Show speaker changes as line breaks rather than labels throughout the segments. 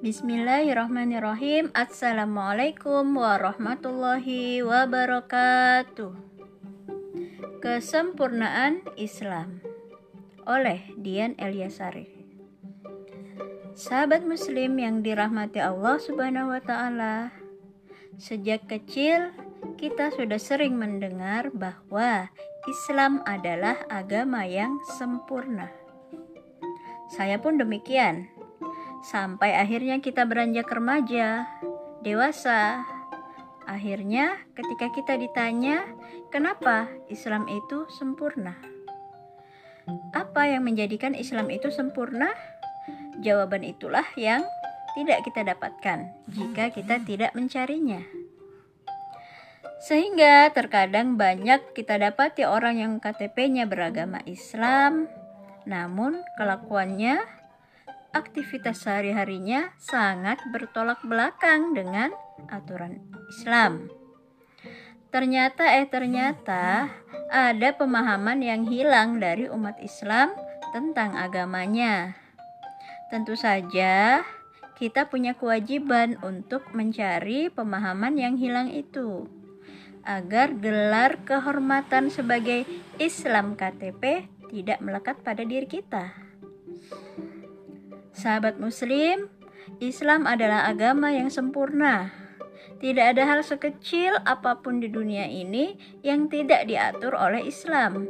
Bismillahirrahmanirrahim. Assalamualaikum warahmatullahi wabarakatuh. Kesempurnaan Islam oleh Dian Eliasari. Sahabat muslim yang dirahmati Allah Subhanahu wa taala. Sejak kecil kita sudah sering mendengar bahwa Islam adalah agama yang sempurna. Saya pun demikian sampai akhirnya kita beranjak remaja, dewasa. Akhirnya, ketika kita ditanya, "Kenapa Islam itu sempurna?" Apa yang menjadikan Islam itu sempurna? Jawaban itulah yang tidak kita dapatkan jika kita tidak mencarinya. Sehingga terkadang banyak kita dapati orang yang KTP-nya beragama Islam, namun kelakuannya aktivitas sehari-harinya sangat bertolak belakang dengan aturan Islam. Ternyata eh ternyata ada pemahaman yang hilang dari umat Islam tentang agamanya. Tentu saja kita punya kewajiban untuk mencari pemahaman yang hilang itu agar gelar kehormatan sebagai Islam KTP tidak melekat pada diri kita. Sahabat Muslim, Islam adalah agama yang sempurna. Tidak ada hal sekecil apa pun di dunia ini yang tidak diatur oleh Islam.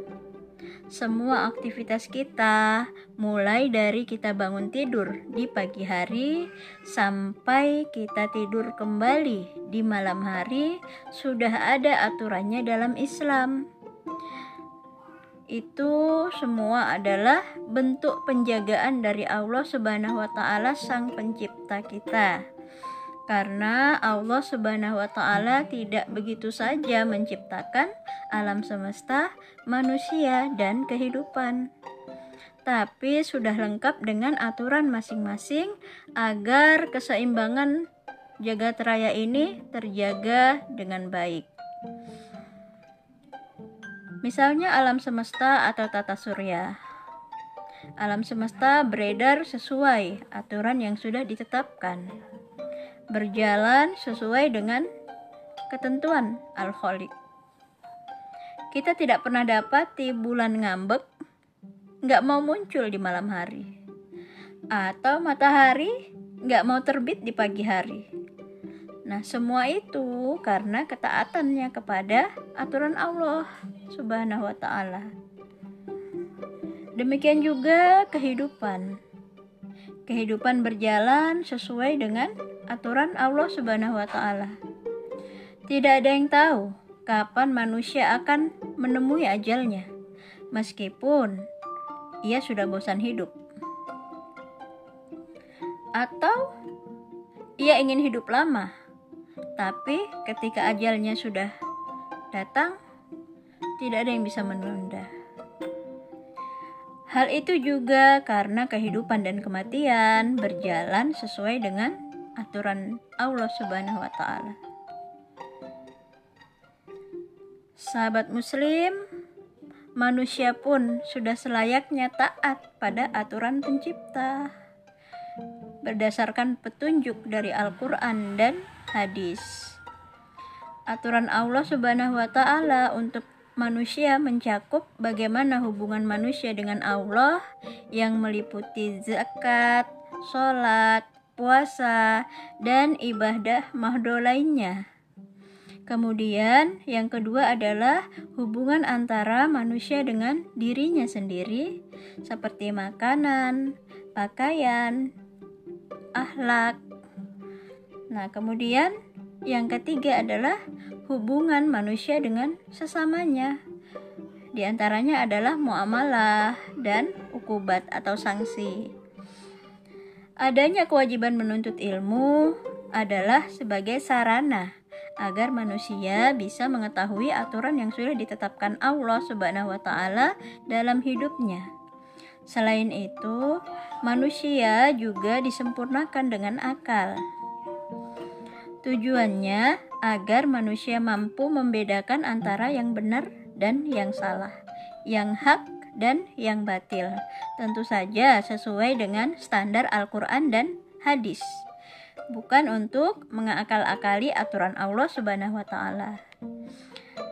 Semua aktivitas kita, mulai dari kita bangun tidur di pagi hari sampai kita tidur kembali di malam hari, sudah ada aturannya dalam Islam itu semua adalah bentuk penjagaan dari Allah Subhanahu wa taala sang pencipta kita. Karena Allah Subhanahu wa taala tidak begitu saja menciptakan alam semesta, manusia dan kehidupan. Tapi sudah lengkap dengan aturan masing-masing agar keseimbangan jagat raya ini terjaga dengan baik. Misalnya alam semesta atau tata surya. Alam semesta beredar sesuai aturan yang sudah ditetapkan. Berjalan sesuai dengan ketentuan Al-Khaliq. Kita tidak pernah dapati bulan ngambek nggak mau muncul di malam hari. Atau matahari nggak mau terbit di pagi hari. Nah, semua itu karena ketaatannya kepada aturan Allah Subhanahu wa taala. Demikian juga kehidupan. Kehidupan berjalan sesuai dengan aturan Allah Subhanahu wa taala. Tidak ada yang tahu kapan manusia akan menemui ajalnya, meskipun ia sudah bosan hidup. Atau ia ingin hidup lama, tapi ketika ajalnya sudah datang, tidak ada yang bisa menunda. Hal itu juga karena kehidupan dan kematian berjalan sesuai dengan aturan Allah Subhanahu wa taala. Sahabat muslim, manusia pun sudah selayaknya taat pada aturan pencipta berdasarkan petunjuk dari Al-Qur'an dan hadis. Aturan Allah Subhanahu wa taala untuk manusia mencakup bagaimana hubungan manusia dengan Allah yang meliputi zakat, sholat, puasa, dan ibadah mahdo lainnya. Kemudian, yang kedua adalah hubungan antara manusia dengan dirinya sendiri, seperti makanan, pakaian, akhlak, Nah, kemudian yang ketiga adalah hubungan manusia dengan sesamanya. Di antaranya adalah muamalah dan ukubat atau sanksi. Adanya kewajiban menuntut ilmu adalah sebagai sarana agar manusia bisa mengetahui aturan yang sudah ditetapkan Allah Subhanahu wa taala dalam hidupnya. Selain itu, manusia juga disempurnakan dengan akal. Tujuannya agar manusia mampu membedakan antara yang benar dan yang salah, yang hak dan yang batil. Tentu saja sesuai dengan standar Al-Quran dan hadis. bukan untuk mengakal-akali aturan Allah Subhanahu wa taala.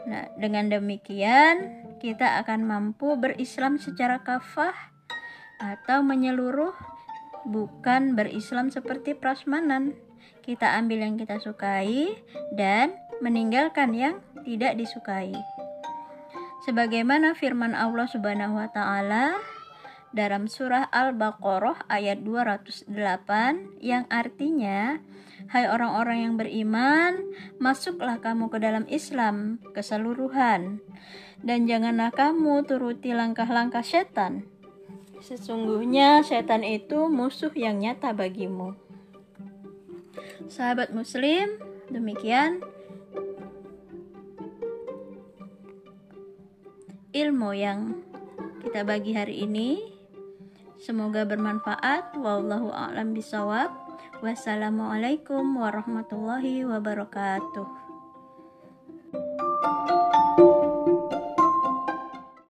Nah, dengan demikian kita akan mampu berislam secara kafah atau menyeluruh bukan berislam seperti prasmanan. Kita ambil yang kita sukai dan meninggalkan yang tidak disukai. Sebagaimana firman Allah Subhanahu wa taala dalam surah Al-Baqarah ayat 208 yang artinya Hai orang-orang yang beriman, masuklah kamu ke dalam Islam keseluruhan dan janganlah kamu turuti langkah-langkah setan. Sesungguhnya setan itu musuh yang nyata bagimu. Sahabat muslim, demikian ilmu yang kita bagi hari ini. Semoga bermanfaat. Wallahu a'lam bisawab. Wassalamualaikum warahmatullahi wabarakatuh.